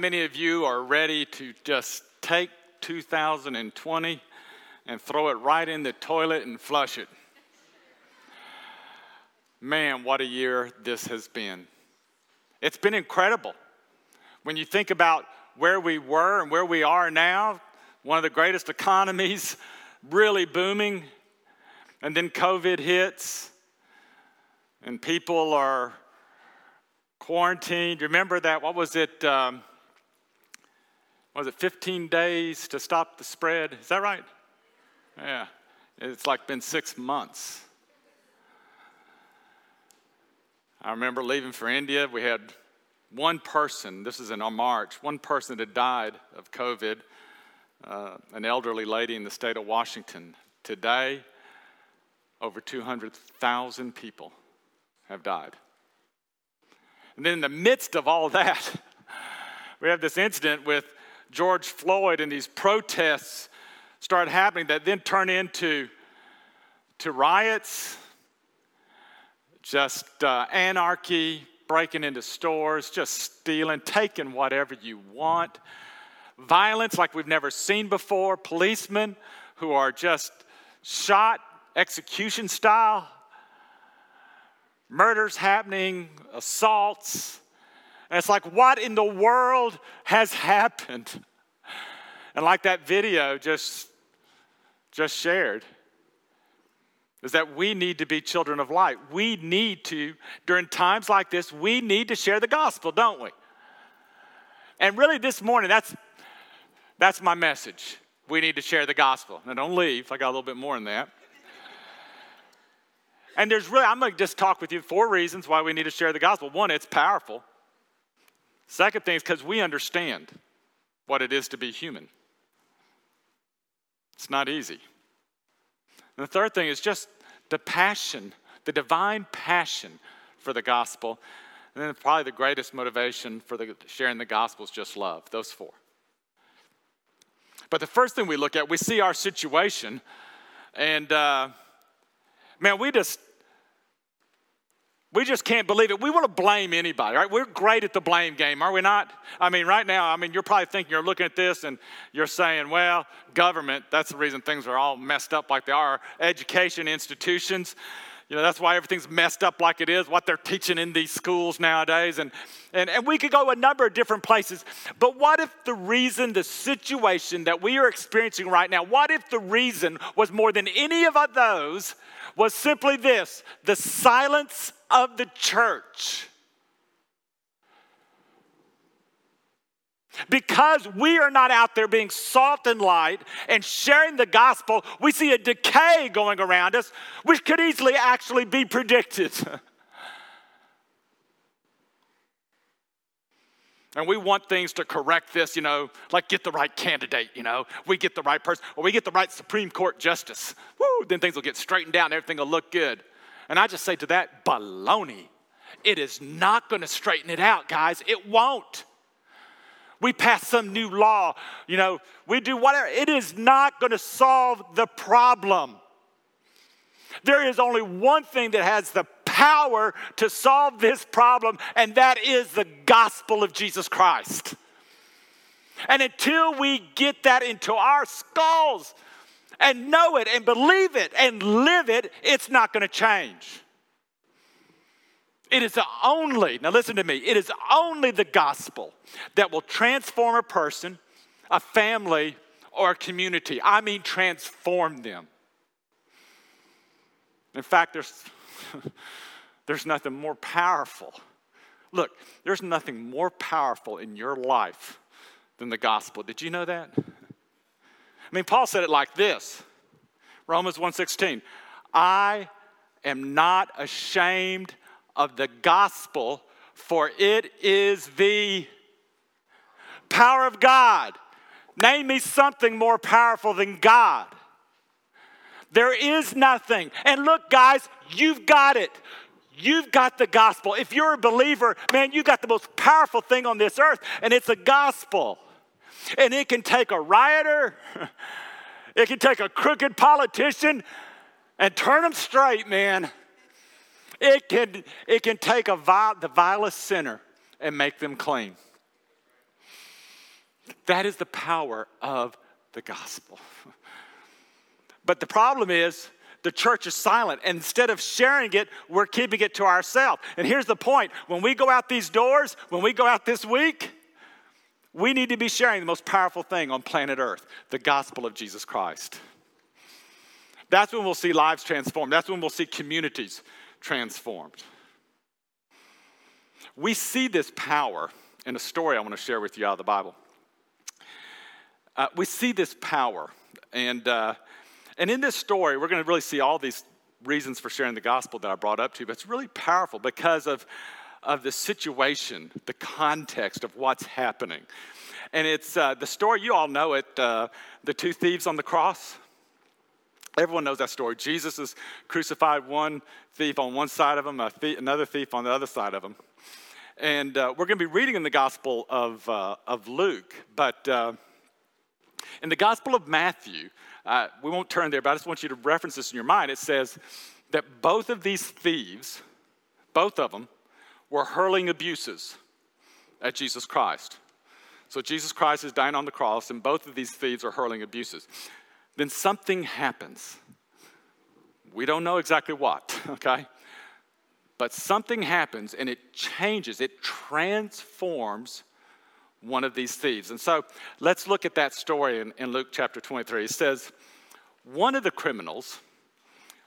many of you are ready to just take 2020 and throw it right in the toilet and flush it. Man, what a year this has been. It's been incredible. When you think about where we were and where we are now, one of the greatest economies, really booming, and then COVID hits, and people are quarantined. Remember that? What was it? Um, was it 15 days to stop the spread? Is that right? Yeah. It's like been six months. I remember leaving for India. We had one person, this is in March, one person that died of COVID, uh, an elderly lady in the state of Washington. Today, over 200,000 people have died. And then in the midst of all that, we have this incident with George Floyd and these protests start happening that then turn into to riots, just uh, anarchy, breaking into stores, just stealing, taking whatever you want, violence like we've never seen before, policemen who are just shot execution style, murders happening, assaults. And it's like, what in the world has happened? And like that video just, just shared, is that we need to be children of light. We need to, during times like this, we need to share the gospel, don't we? And really, this morning, that's, that's my message. We need to share the gospel. Now, don't leave. I got a little bit more than that. And there's really, I'm going to just talk with you four reasons why we need to share the gospel. One, it's powerful. Second thing is because we understand what it is to be human. It's not easy. And the third thing is just the passion, the divine passion for the gospel. And then probably the greatest motivation for the, sharing the gospel is just love. Those four. But the first thing we look at, we see our situation, and uh, man, we just we just can't believe it. We want to blame anybody, right? We're great at the blame game, are we not? I mean, right now, I mean, you're probably thinking you're looking at this and you're saying, well, government, that's the reason things are all messed up like they are. Education institutions, you know, that's why everything's messed up like it is, what they're teaching in these schools nowadays. And, and, and we could go a number of different places. But what if the reason, the situation that we are experiencing right now, what if the reason was more than any of those was simply this the silence of the church? Because we are not out there being salt and light and sharing the gospel, we see a decay going around us, which could easily actually be predicted. And we want things to correct this, you know, like get the right candidate, you know, we get the right person, or we get the right Supreme Court justice. Woo, then things will get straightened out and everything will look good. And I just say to that, baloney. It is not going to straighten it out, guys. It won't. We pass some new law, you know, we do whatever. It is not going to solve the problem. There is only one thing that has the power to solve this problem, and that is the gospel of Jesus Christ. And until we get that into our skulls and know it and believe it and live it, it's not going to change. It is only, now listen to me, it is only the gospel that will transform a person, a family, or a community. I mean, transform them. In fact, there's, there's nothing more powerful. Look, there's nothing more powerful in your life than the gospel. Did you know that? I mean, Paul said it like this Romans 1:16. I am not ashamed of the gospel, for it is the power of God. Name me something more powerful than God. There is nothing. And look, guys, you've got it. You've got the gospel. If you're a believer, man, you got the most powerful thing on this earth, and it's a gospel. And it can take a rioter, it can take a crooked politician and turn them straight, man. It can, it can take a vile, the vilest sinner, and make them clean. That is the power of the gospel. But the problem is, the church is silent. And instead of sharing it, we're keeping it to ourselves. And here's the point when we go out these doors, when we go out this week, we need to be sharing the most powerful thing on planet Earth the gospel of Jesus Christ. That's when we'll see lives transformed. That's when we'll see communities transformed. We see this power in a story I want to share with you out of the Bible. Uh, we see this power, and, uh, and in this story, we're going to really see all these reasons for sharing the gospel that I brought up to you, but it's really powerful because of, of the situation, the context of what's happening. And it's uh, the story, you all know it uh, the two thieves on the cross. Everyone knows that story. Jesus is crucified, one thief on one side of him, thief, another thief on the other side of him. And uh, we're going to be reading in the Gospel of, uh, of Luke, but uh, in the Gospel of Matthew, uh, we won't turn there, but I just want you to reference this in your mind. It says that both of these thieves, both of them, were hurling abuses at Jesus Christ. So Jesus Christ is dying on the cross, and both of these thieves are hurling abuses. Then something happens. We don't know exactly what, okay? But something happens and it changes, it transforms one of these thieves. And so let's look at that story in, in Luke chapter 23. It says, One of the criminals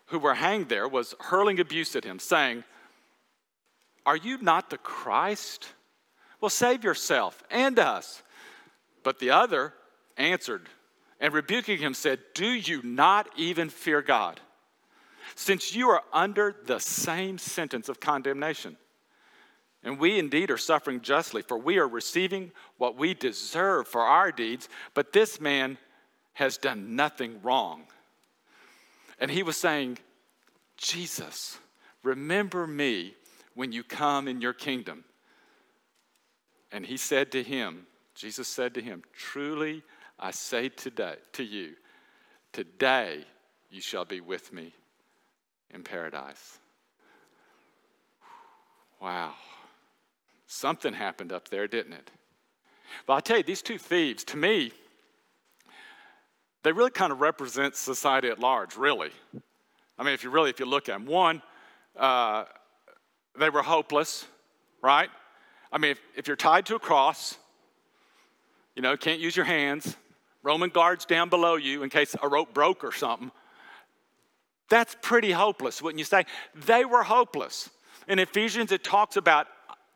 who were hanged there was hurling abuse at him, saying, Are you not the Christ? Well, save yourself and us. But the other answered and rebuking him said, Do you not even fear God? Since you are under the same sentence of condemnation. And we indeed are suffering justly, for we are receiving what we deserve for our deeds, but this man has done nothing wrong. And he was saying, Jesus, remember me when you come in your kingdom. And he said to him, Jesus said to him, Truly I say today to you, today you shall be with me in paradise. Wow. Something happened up there, didn't it? But I tell you, these two thieves, to me, they really kind of represent society at large, really. I mean, if you really, if you look at them, one, uh, they were hopeless, right? I mean, if, if you're tied to a cross, you know, can't use your hands, Roman guards down below you in case a rope broke or something. That's pretty hopeless, wouldn't you say? They were hopeless. In Ephesians, it talks about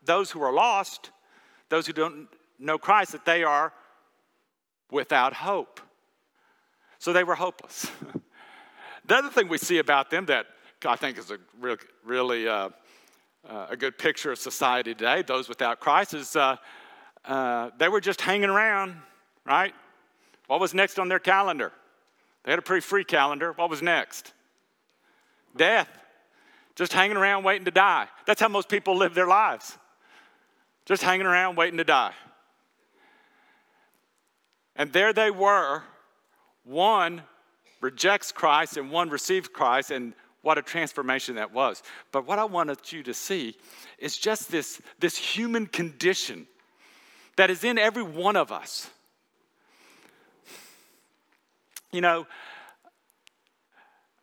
those who are lost, those who don't know Christ, that they are without hope. So they were hopeless. the other thing we see about them that I think is a real, really uh, uh, a good picture of society today, those without Christ, is uh, uh they were just hanging around, right? What was next on their calendar? They had a pretty free calendar. What was next? Death. Just hanging around waiting to die. That's how most people live their lives. Just hanging around waiting to die. And there they were. One rejects Christ and one receives Christ, and what a transformation that was. But what I wanted you to see is just this, this human condition that is in every one of us. You know,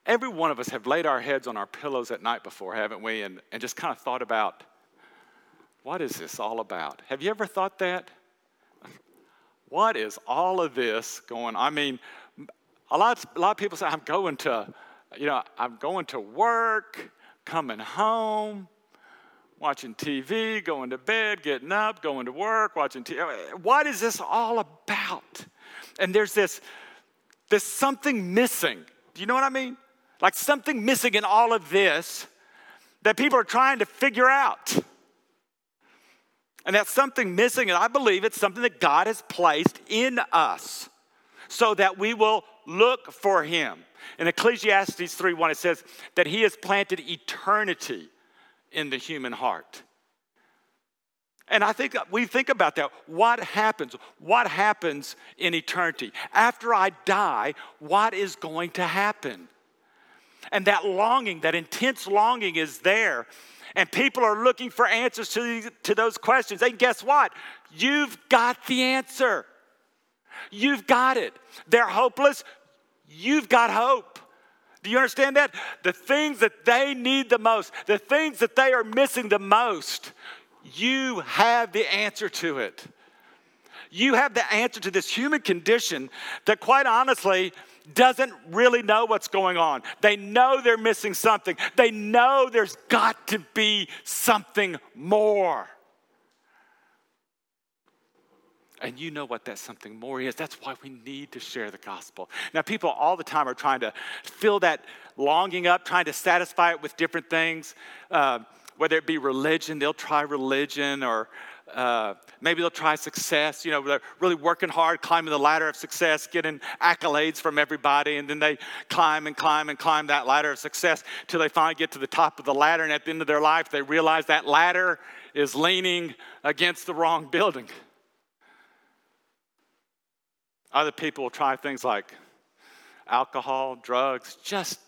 every one of us have laid our heads on our pillows at night before, haven't we? And, and just kind of thought about, what is this all about? Have you ever thought that? What is all of this going I mean, a lot, a lot of people say, I'm going to, you know, I'm going to work, coming home, watching TV, going to bed, getting up, going to work, watching TV. What is this all about? And there's this there's something missing. Do you know what I mean? Like something missing in all of this that people are trying to figure out. And that's something missing, and I believe it's something that God has placed in us so that we will look for Him. In Ecclesiastes 3:1, it says that He has planted eternity in the human heart. And I think we think about that. What happens? What happens in eternity? After I die, what is going to happen? And that longing, that intense longing is there. And people are looking for answers to, to those questions. And guess what? You've got the answer. You've got it. They're hopeless. You've got hope. Do you understand that? The things that they need the most, the things that they are missing the most, you have the answer to it. You have the answer to this human condition that, quite honestly, doesn't really know what's going on. They know they're missing something. They know there's got to be something more. And you know what that something more is. That's why we need to share the gospel. Now, people all the time are trying to fill that longing up, trying to satisfy it with different things. Uh, whether it be religion, they'll try religion, or uh, maybe they'll try success. You know, they're really working hard, climbing the ladder of success, getting accolades from everybody, and then they climb and climb and climb that ladder of success till they finally get to the top of the ladder. And at the end of their life, they realize that ladder is leaning against the wrong building. Other people will try things like alcohol, drugs, just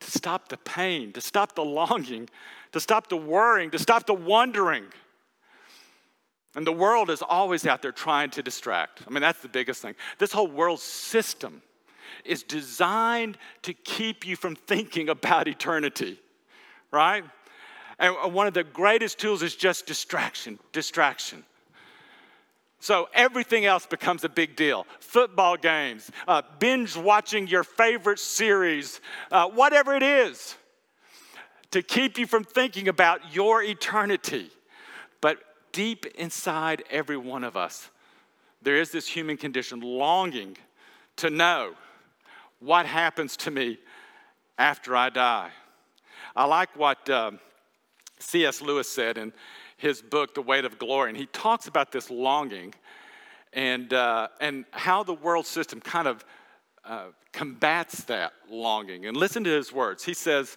to stop the pain, to stop the longing, to stop the worrying, to stop the wondering. And the world is always out there trying to distract. I mean, that's the biggest thing. This whole world system is designed to keep you from thinking about eternity, right? And one of the greatest tools is just distraction, distraction. So everything else becomes a big deal. Football games, uh, binge watching your favorite series, uh, whatever it is, to keep you from thinking about your eternity. But deep inside every one of us, there is this human condition longing to know what happens to me after I die. I like what um, C.S. Lewis said in his book, The Weight of Glory, and he talks about this longing and, uh, and how the world system kind of uh, combats that longing. And listen to his words. He says,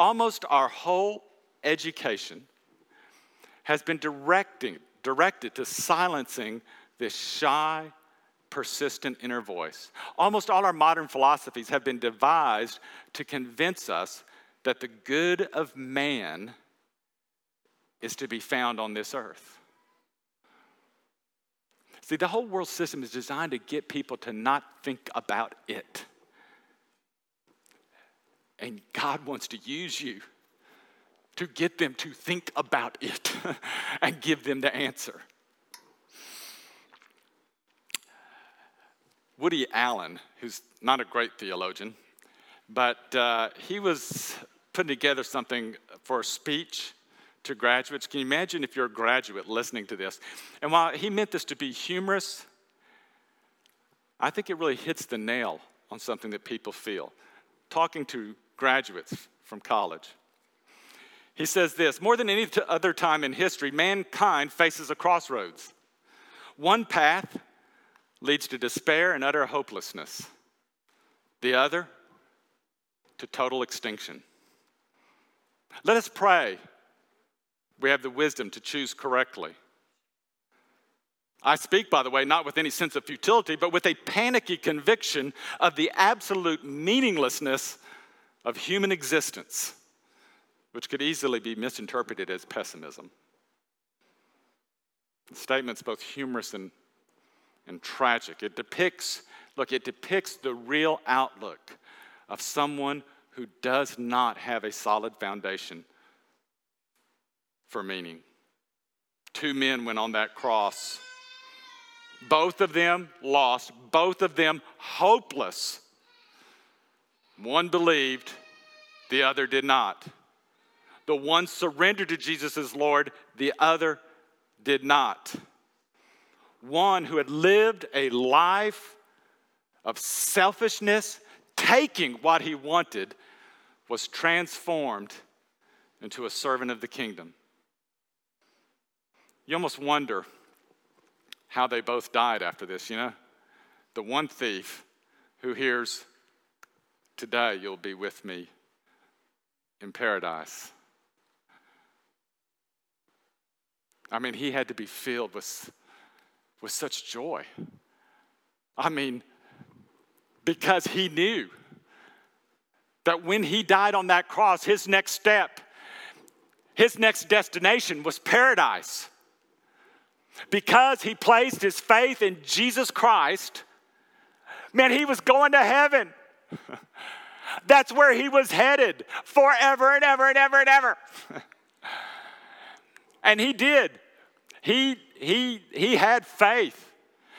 Almost our whole education has been directing, directed to silencing this shy, persistent inner voice. Almost all our modern philosophies have been devised to convince us that the good of man is to be found on this earth. See, the whole world system is designed to get people to not think about it. And God wants to use you to get them to think about it and give them the answer. Woody Allen, who's not a great theologian, but uh, he was putting together something for a speech to graduates. Can you imagine if you're a graduate listening to this? And while he meant this to be humorous, I think it really hits the nail on something that people feel. Talking to graduates from college. He says this More than any other time in history, mankind faces a crossroads. One path leads to despair and utter hopelessness, the other to total extinction. Let us pray we have the wisdom to choose correctly. I speak, by the way, not with any sense of futility, but with a panicky conviction of the absolute meaninglessness of human existence, which could easily be misinterpreted as pessimism. The statement's both humorous and, and tragic. It depicts, look, it depicts the real outlook of someone who does not have a solid foundation for meaning. Two men went on that cross. Both of them lost, both of them hopeless. One believed, the other did not. The one surrendered to Jesus as Lord, the other did not. One who had lived a life of selfishness, taking what he wanted, was transformed into a servant of the kingdom. You almost wonder how they both died after this, you know? The one thief who hears, Today you'll be with me in paradise. I mean, he had to be filled with, with such joy. I mean, because he knew that when he died on that cross, his next step his next destination was paradise. Because he placed his faith in Jesus Christ, man, he was going to heaven. That's where he was headed forever and ever and ever and ever. and he did. He, he, he had faith.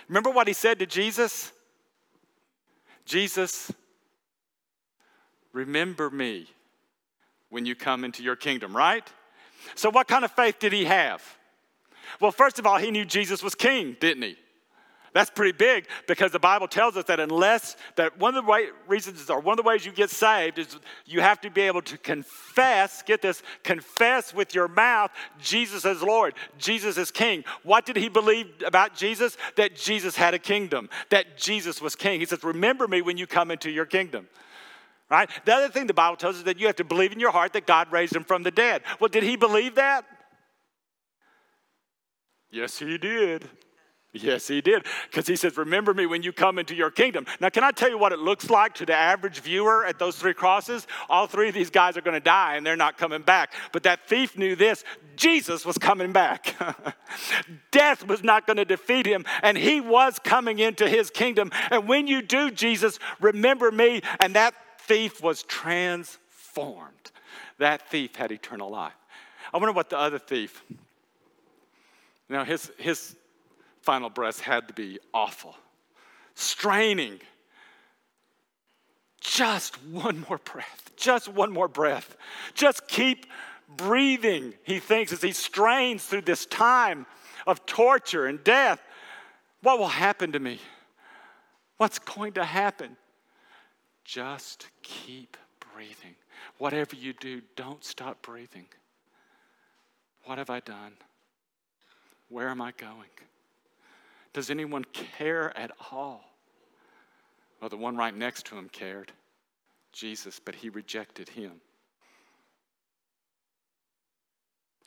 Remember what he said to Jesus? Jesus, remember me when you come into your kingdom, right? So, what kind of faith did he have? Well, first of all, he knew Jesus was king, didn't he? That's pretty big because the Bible tells us that unless that one of the way, reasons or one of the ways you get saved is you have to be able to confess, get this, confess with your mouth Jesus is Lord, Jesus is King. What did he believe about Jesus? That Jesus had a kingdom, that Jesus was King. He says, Remember me when you come into your kingdom. Right? The other thing the Bible tells us that you have to believe in your heart that God raised him from the dead. Well, did he believe that? Yes, he did. Yes, he did. Because he says, Remember me when you come into your kingdom. Now, can I tell you what it looks like to the average viewer at those three crosses? All three of these guys are going to die and they're not coming back. But that thief knew this Jesus was coming back. Death was not going to defeat him, and he was coming into his kingdom. And when you do, Jesus, remember me. And that thief was transformed. That thief had eternal life. I wonder what the other thief, now his, his final breaths had to be awful, straining. Just one more breath, just one more breath. Just keep breathing, he thinks, as he strains through this time of torture and death. What will happen to me? What's going to happen? Just keep breathing. Whatever you do, don't stop breathing. What have I done? Where am I going? Does anyone care at all? Well, the one right next to him cared Jesus, but he rejected him.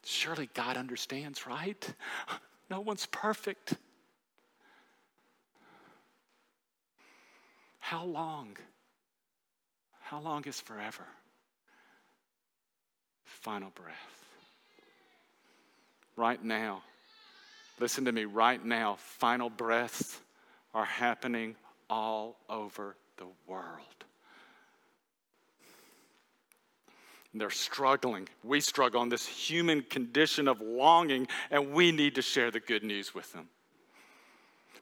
Surely God understands, right? No one's perfect. How long? How long is forever? Final breath. Right now. Listen to me right now. Final breaths are happening all over the world. They're struggling. We struggle on this human condition of longing, and we need to share the good news with them.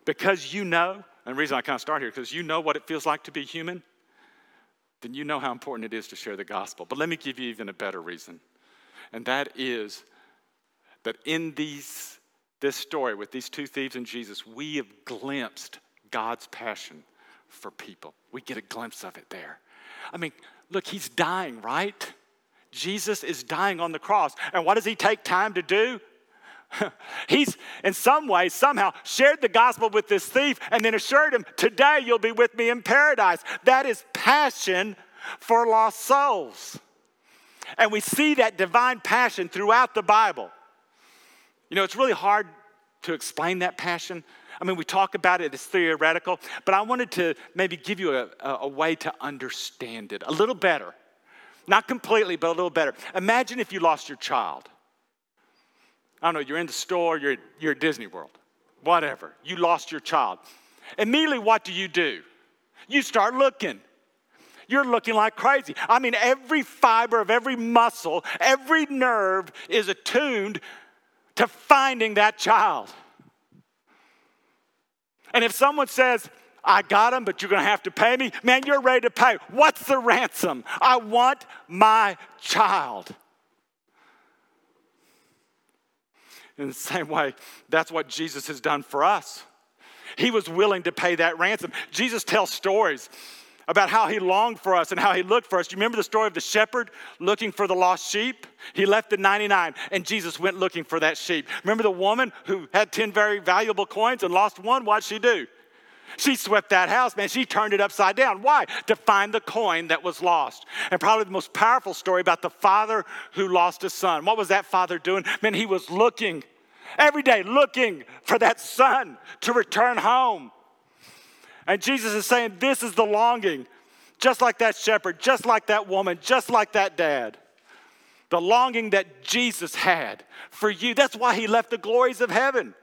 Because you know, and the reason I kind of start here, because you know what it feels like to be human, then you know how important it is to share the gospel. But let me give you even a better reason, and that is that in these this story with these two thieves and Jesus, we have glimpsed God's passion for people. We get a glimpse of it there. I mean, look, he's dying, right? Jesus is dying on the cross. And what does he take time to do? He's, in some way, somehow shared the gospel with this thief and then assured him, Today you'll be with me in paradise. That is passion for lost souls. And we see that divine passion throughout the Bible. You know, it's really hard to explain that passion. I mean, we talk about it as theoretical, but I wanted to maybe give you a, a, way to understand it a little better. Not completely, but a little better. Imagine if you lost your child. I don't know, you're in the store, you're, you're at Disney World, whatever. You lost your child. Immediately, what do you do? You start looking. You're looking like crazy. I mean, every fiber of every muscle, every nerve is attuned to finding that child. And if someone says, I got him, but you're gonna have to pay me, man, you're ready to pay. What's the ransom? I want my child. In the same way, that's what Jesus has done for us. He was willing to pay that ransom. Jesus tells stories about how he longed for us and how he looked for us. You remember the story of the shepherd looking for the lost sheep? He left the 99 and Jesus went looking for that sheep. Remember the woman who had 10 very valuable coins and lost one? What'd she do? She swept that house, man. She turned it upside down. Why? To find the coin that was lost. And probably the most powerful story about the father who lost his son. What was that father doing? Man, he was looking every day, looking for that son to return home. And Jesus is saying, This is the longing, just like that shepherd, just like that woman, just like that dad. the longing that Jesus had for you. That's why he left the glories of heaven.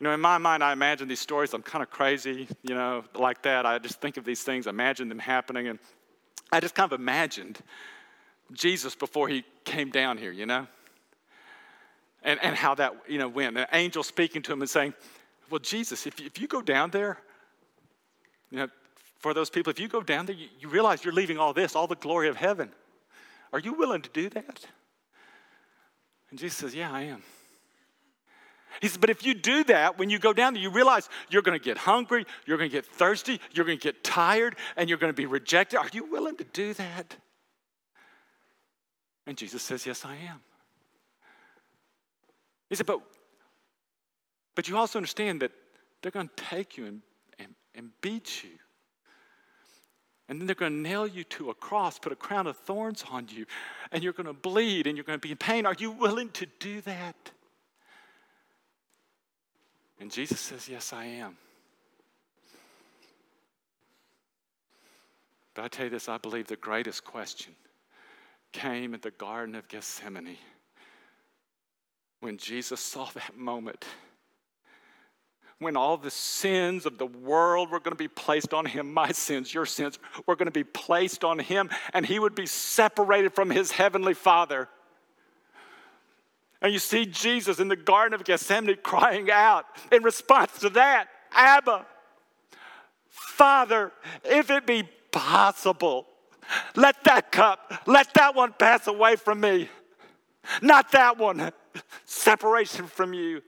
You know, in my mind, I imagine these stories. I'm kind of crazy, you know, like that. I just think of these things, imagine them happening, and I just kind of imagined Jesus before he came down here, you know? And, and how that, you know, went. An angel speaking to him and saying, Well, Jesus, if you, if you go down there, you know, for those people, if you go down there, you, you realize you're leaving all this, all the glory of heaven. Are you willing to do that? And Jesus says, Yeah, I am. He says, but if you do that, when you go down there, you realize you're going to get hungry, you're going to get thirsty, you're going to get tired, and you're going to be rejected. Are you willing to do that? And Jesus says, Yes, I am. He said, But, but you also understand that they're going to take you and, and, and beat you. And then they're going to nail you to a cross, put a crown of thorns on you, and you're going to bleed and you're going to be in pain. Are you willing to do that? And Jesus says, Yes, I am. But I tell you this, I believe the greatest question came at the Garden of Gethsemane when Jesus saw that moment. When all the sins of the world were going to be placed on him, my sins, your sins, were going to be placed on him, and he would be separated from his heavenly Father. And you see Jesus in the Garden of Gethsemane crying out in response to that Abba, Father, if it be possible, let that cup, let that one pass away from me. Not that one, separation from you.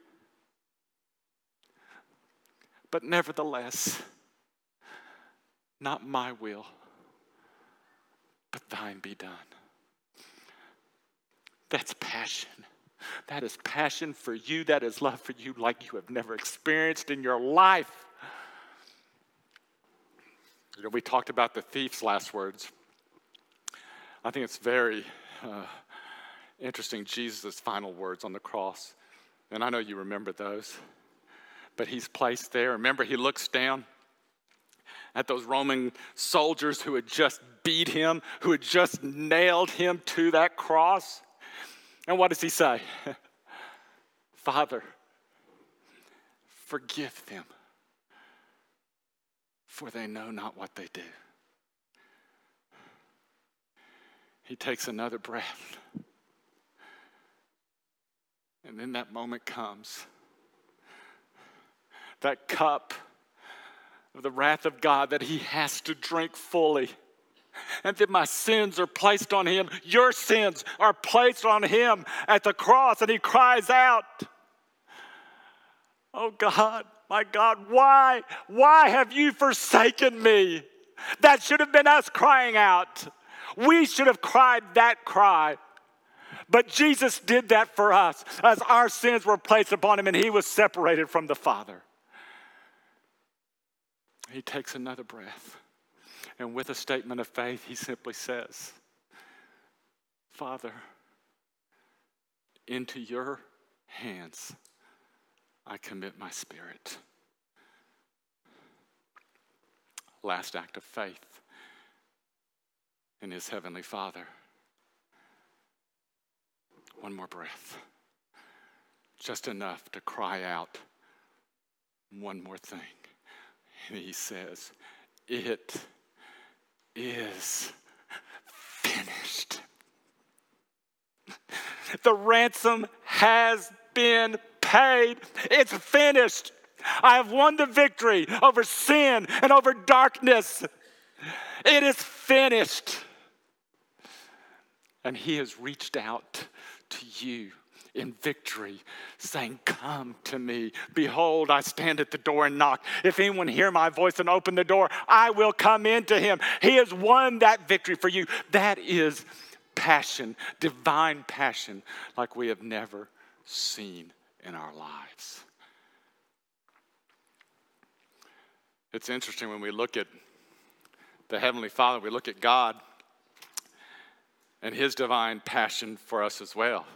But nevertheless, not my will, but thine be done. That's passion. That is passion for you. That is love for you like you have never experienced in your life. You know, we talked about the thief's last words. I think it's very uh, interesting, Jesus' final words on the cross. And I know you remember those. But he's placed there. Remember, he looks down at those Roman soldiers who had just beat him, who had just nailed him to that cross. And what does he say? Father, forgive them, for they know not what they do. He takes another breath. And then that moment comes. That cup of the wrath of God that he has to drink fully. And that my sins are placed on him. Your sins are placed on him at the cross. And he cries out, Oh God, my God, why? Why have you forsaken me? That should have been us crying out. We should have cried that cry. But Jesus did that for us as our sins were placed upon him and he was separated from the Father. He takes another breath. And with a statement of faith, he simply says, Father, into your hands I commit my spirit. Last act of faith in his heavenly Father. One more breath. Just enough to cry out one more thing. And he says, It is finished. The ransom has been paid. It's finished. I have won the victory over sin and over darkness. It is finished. And He has reached out to you in victory, saying, Come to me. Behold, I stand at the door and knock. If anyone hear my voice and open the door, I will come into him. He has won that victory for you. That is passion, divine passion, like we have never seen in our lives. It's interesting when we look at the Heavenly Father, we look at God and his divine passion for us as well.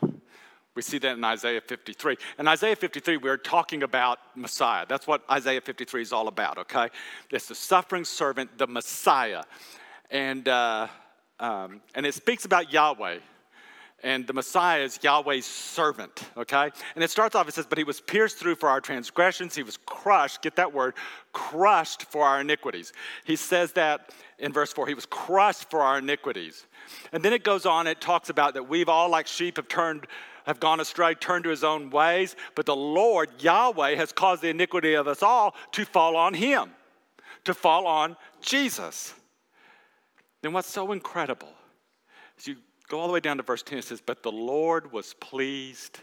We see that in Isaiah 53. In Isaiah 53, we're talking about Messiah. That's what Isaiah 53 is all about, okay? It's the suffering servant, the Messiah. And uh, um, and it speaks about Yahweh. And the Messiah is Yahweh's servant, okay? And it starts off, it says, But he was pierced through for our transgressions. He was crushed, get that word, crushed for our iniquities. He says that in verse 4. He was crushed for our iniquities. And then it goes on, it talks about that we've all, like sheep, have turned have gone astray, turned to his own ways, but the Lord, Yahweh, has caused the iniquity of us all to fall on him, to fall on Jesus. Then what's so incredible is you go all the way down to verse 10, it says, But the Lord was pleased,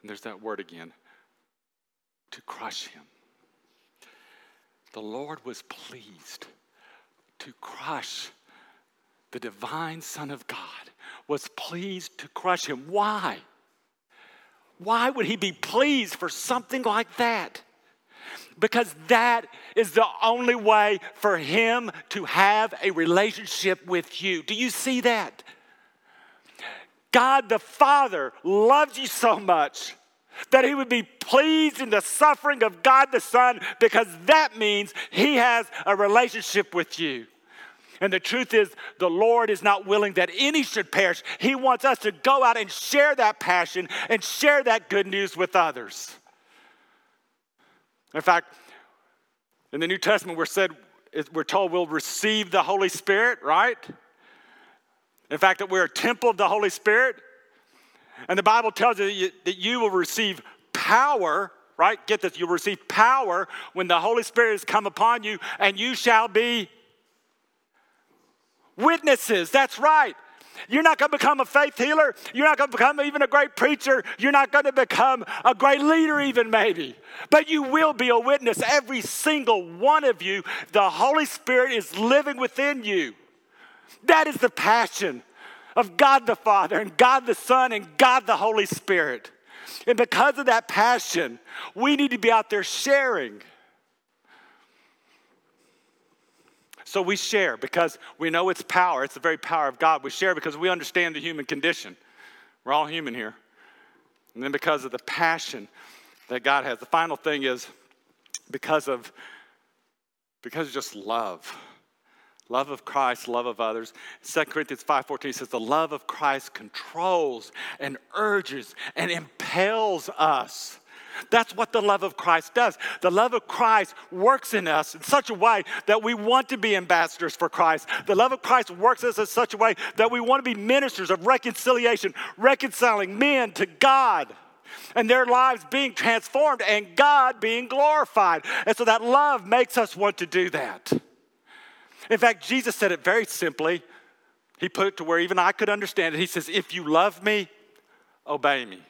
and there's that word again, to crush him. The Lord was pleased to crush the divine Son of God, was pleased to crush him. Why? Why would he be pleased for something like that? Because that is the only way for him to have a relationship with you. Do you see that? God the Father loves you so much that he would be pleased in the suffering of God the Son because that means he has a relationship with you. And the truth is, the Lord is not willing that any should perish. He wants us to go out and share that passion and share that good news with others. In fact, in the New Testament, we're said we're told we'll receive the Holy Spirit, right? In fact, that we're a temple of the Holy Spirit. And the Bible tells you that you, that you will receive power, right? Get this, you'll receive power when the Holy Spirit has come upon you, and you shall be Witnesses, that's right. You're not going to become a faith healer. You're not going to become even a great preacher. You're not going to become a great leader, even maybe. But you will be a witness. Every single one of you, the Holy Spirit is living within you. That is the passion of God the Father and God the Son and God the Holy Spirit. And because of that passion, we need to be out there sharing. So we share because we know it's power. It's the very power of God. We share because we understand the human condition. We're all human here. And then because of the passion that God has. The final thing is because of because of just love. Love of Christ, love of others. 2 Corinthians 5:14 says the love of Christ controls and urges and impels us that's what the love of Christ does. The love of Christ works in us in such a way that we want to be ambassadors for Christ. The love of Christ works in us in such a way that we want to be ministers of reconciliation, reconciling men to God and their lives being transformed and God being glorified. And so that love makes us want to do that. In fact, Jesus said it very simply. He put it to where even I could understand it. He says, If you love me, obey me.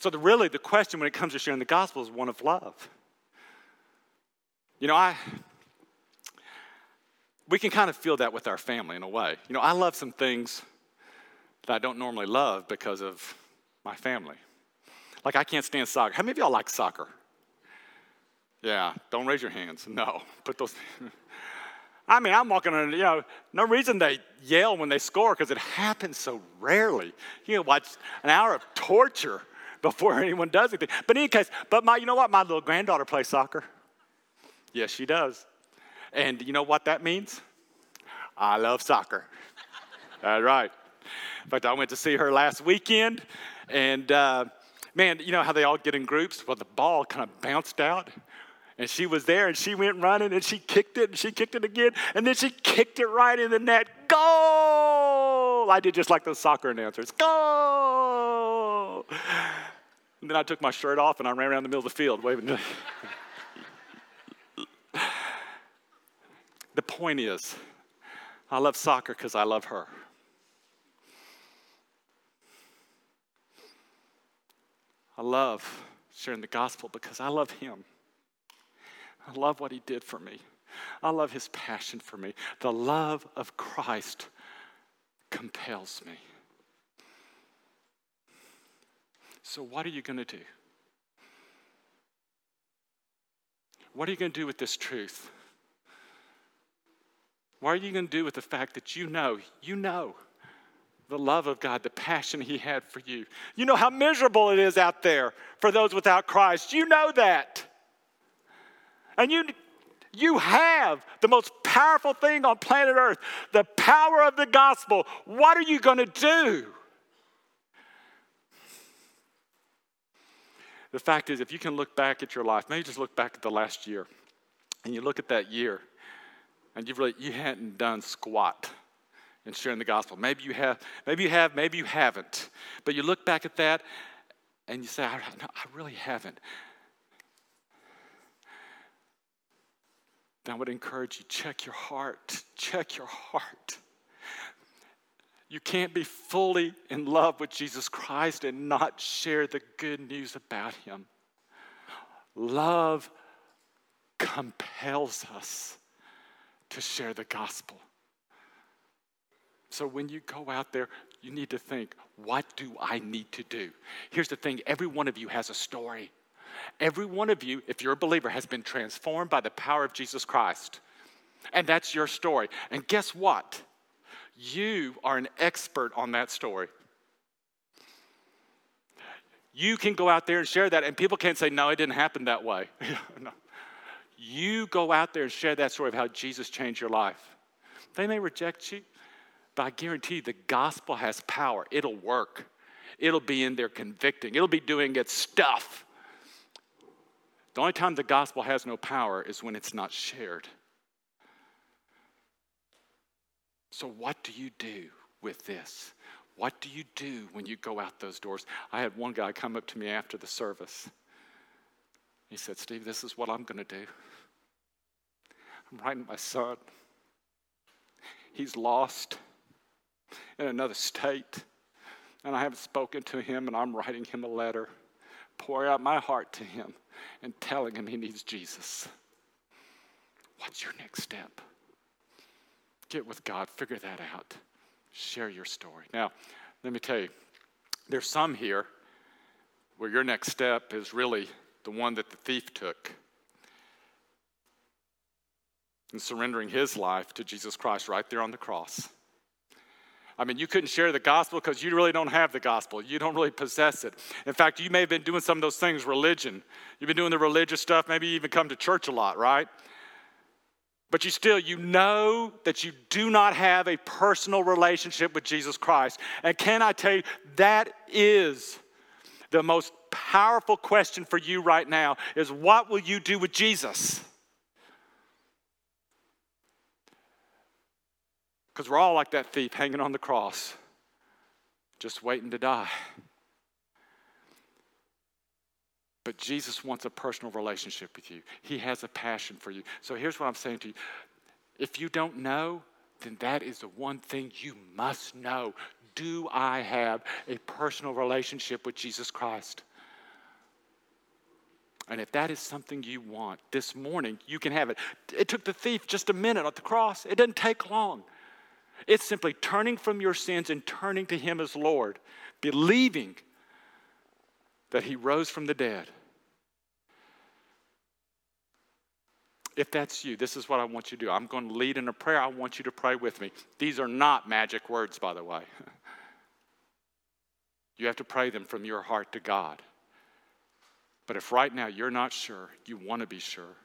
So, the, really, the question when it comes to sharing the gospel is one of love. You know, I, we can kind of feel that with our family in a way. You know, I love some things that I don't normally love because of my family. Like, I can't stand soccer. How many of y'all like soccer? Yeah, don't raise your hands. No, put those. I mean, I'm walking on, you know, no reason they yell when they score because it happens so rarely. You know, watch an hour of torture before anyone does anything. But in any case, but my, you know what? My little granddaughter plays soccer. Yes, she does. And you know what that means? I love soccer. That's right. In fact, I went to see her last weekend, and uh, man, you know how they all get in groups? Well, the ball kind of bounced out, and she was there, and she went running, and she kicked it, and she kicked it again, and then she kicked it right in the net. Goal! I did just like those soccer announcers. Goal! And then I took my shirt off and I ran around the middle of the field waving. the point is, I love soccer because I love her. I love sharing the gospel because I love him. I love what he did for me. I love his passion for me. The love of Christ compels me. So, what are you going to do? What are you going to do with this truth? What are you going to do with the fact that you know, you know the love of God, the passion He had for you? You know how miserable it is out there for those without Christ. You know that. And you, You have the most powerful thing on planet Earth the power of the gospel. What are you going to do? The fact is, if you can look back at your life, maybe just look back at the last year, and you look at that year, and you've really you hadn't done squat in sharing the gospel. Maybe you have, maybe you have, maybe you haven't. But you look back at that, and you say, I, no, I really haven't. Then I would encourage you check your heart. Check your heart. You can't be fully in love with Jesus Christ and not share the good news about him. Love compels us to share the gospel. So when you go out there, you need to think, what do I need to do? Here's the thing every one of you has a story. Every one of you, if you're a believer, has been transformed by the power of Jesus Christ. And that's your story. And guess what? You are an expert on that story. You can go out there and share that, and people can't say, No, it didn't happen that way. no. You go out there and share that story of how Jesus changed your life. They may reject you, but I guarantee you the gospel has power. It'll work, it'll be in there convicting, it'll be doing its stuff. The only time the gospel has no power is when it's not shared. So, what do you do with this? What do you do when you go out those doors? I had one guy come up to me after the service. He said, Steve, this is what I'm going to do. I'm writing my son. He's lost in another state, and I haven't spoken to him, and I'm writing him a letter, pouring out my heart to him, and telling him he needs Jesus. What's your next step? Get with God, figure that out, share your story. Now, let me tell you, there's some here where your next step is really the one that the thief took in surrendering his life to Jesus Christ right there on the cross. I mean, you couldn't share the gospel because you really don't have the gospel. You don't really possess it. In fact, you may have been doing some of those things, religion. You've been doing the religious stuff, maybe you even come to church a lot, right? But you still you know that you do not have a personal relationship with jesus christ. And can i tell you that is the most powerful question for you right now is what will you do with jesus? Because we're all like that thief hanging on the cross just waiting to die But Jesus wants a personal relationship with you. He has a passion for you. So here's what I'm saying to you if you don't know, then that is the one thing you must know. Do I have a personal relationship with Jesus Christ? And if that is something you want this morning, you can have it. It took the thief just a minute at the cross, it doesn't take long. It's simply turning from your sins and turning to Him as Lord, believing that he rose from the dead. If that's you, this is what I want you to do. I'm going to lead in a prayer. I want you to pray with me. These are not magic words, by the way. you have to pray them from your heart to God. But if right now you're not sure, you want to be sure,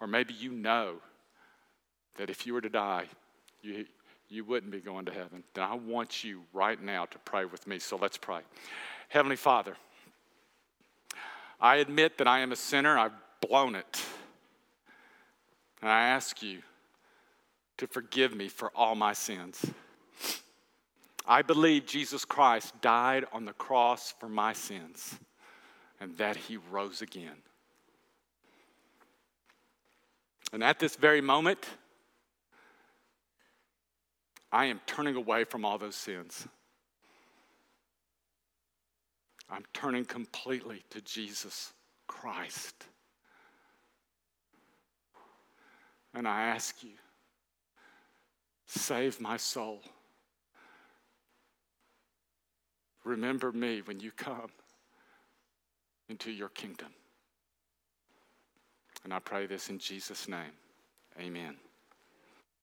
or maybe you know that if you were to die, you, you wouldn't be going to heaven, then I want you right now to pray with me. So let's pray. Heavenly Father, I admit that I am a sinner, I've blown it. And I ask you to forgive me for all my sins. I believe Jesus Christ died on the cross for my sins and that he rose again. And at this very moment, I am turning away from all those sins. I'm turning completely to Jesus Christ. And I ask you, save my soul. Remember me when you come into your kingdom. And I pray this in Jesus' name. Amen.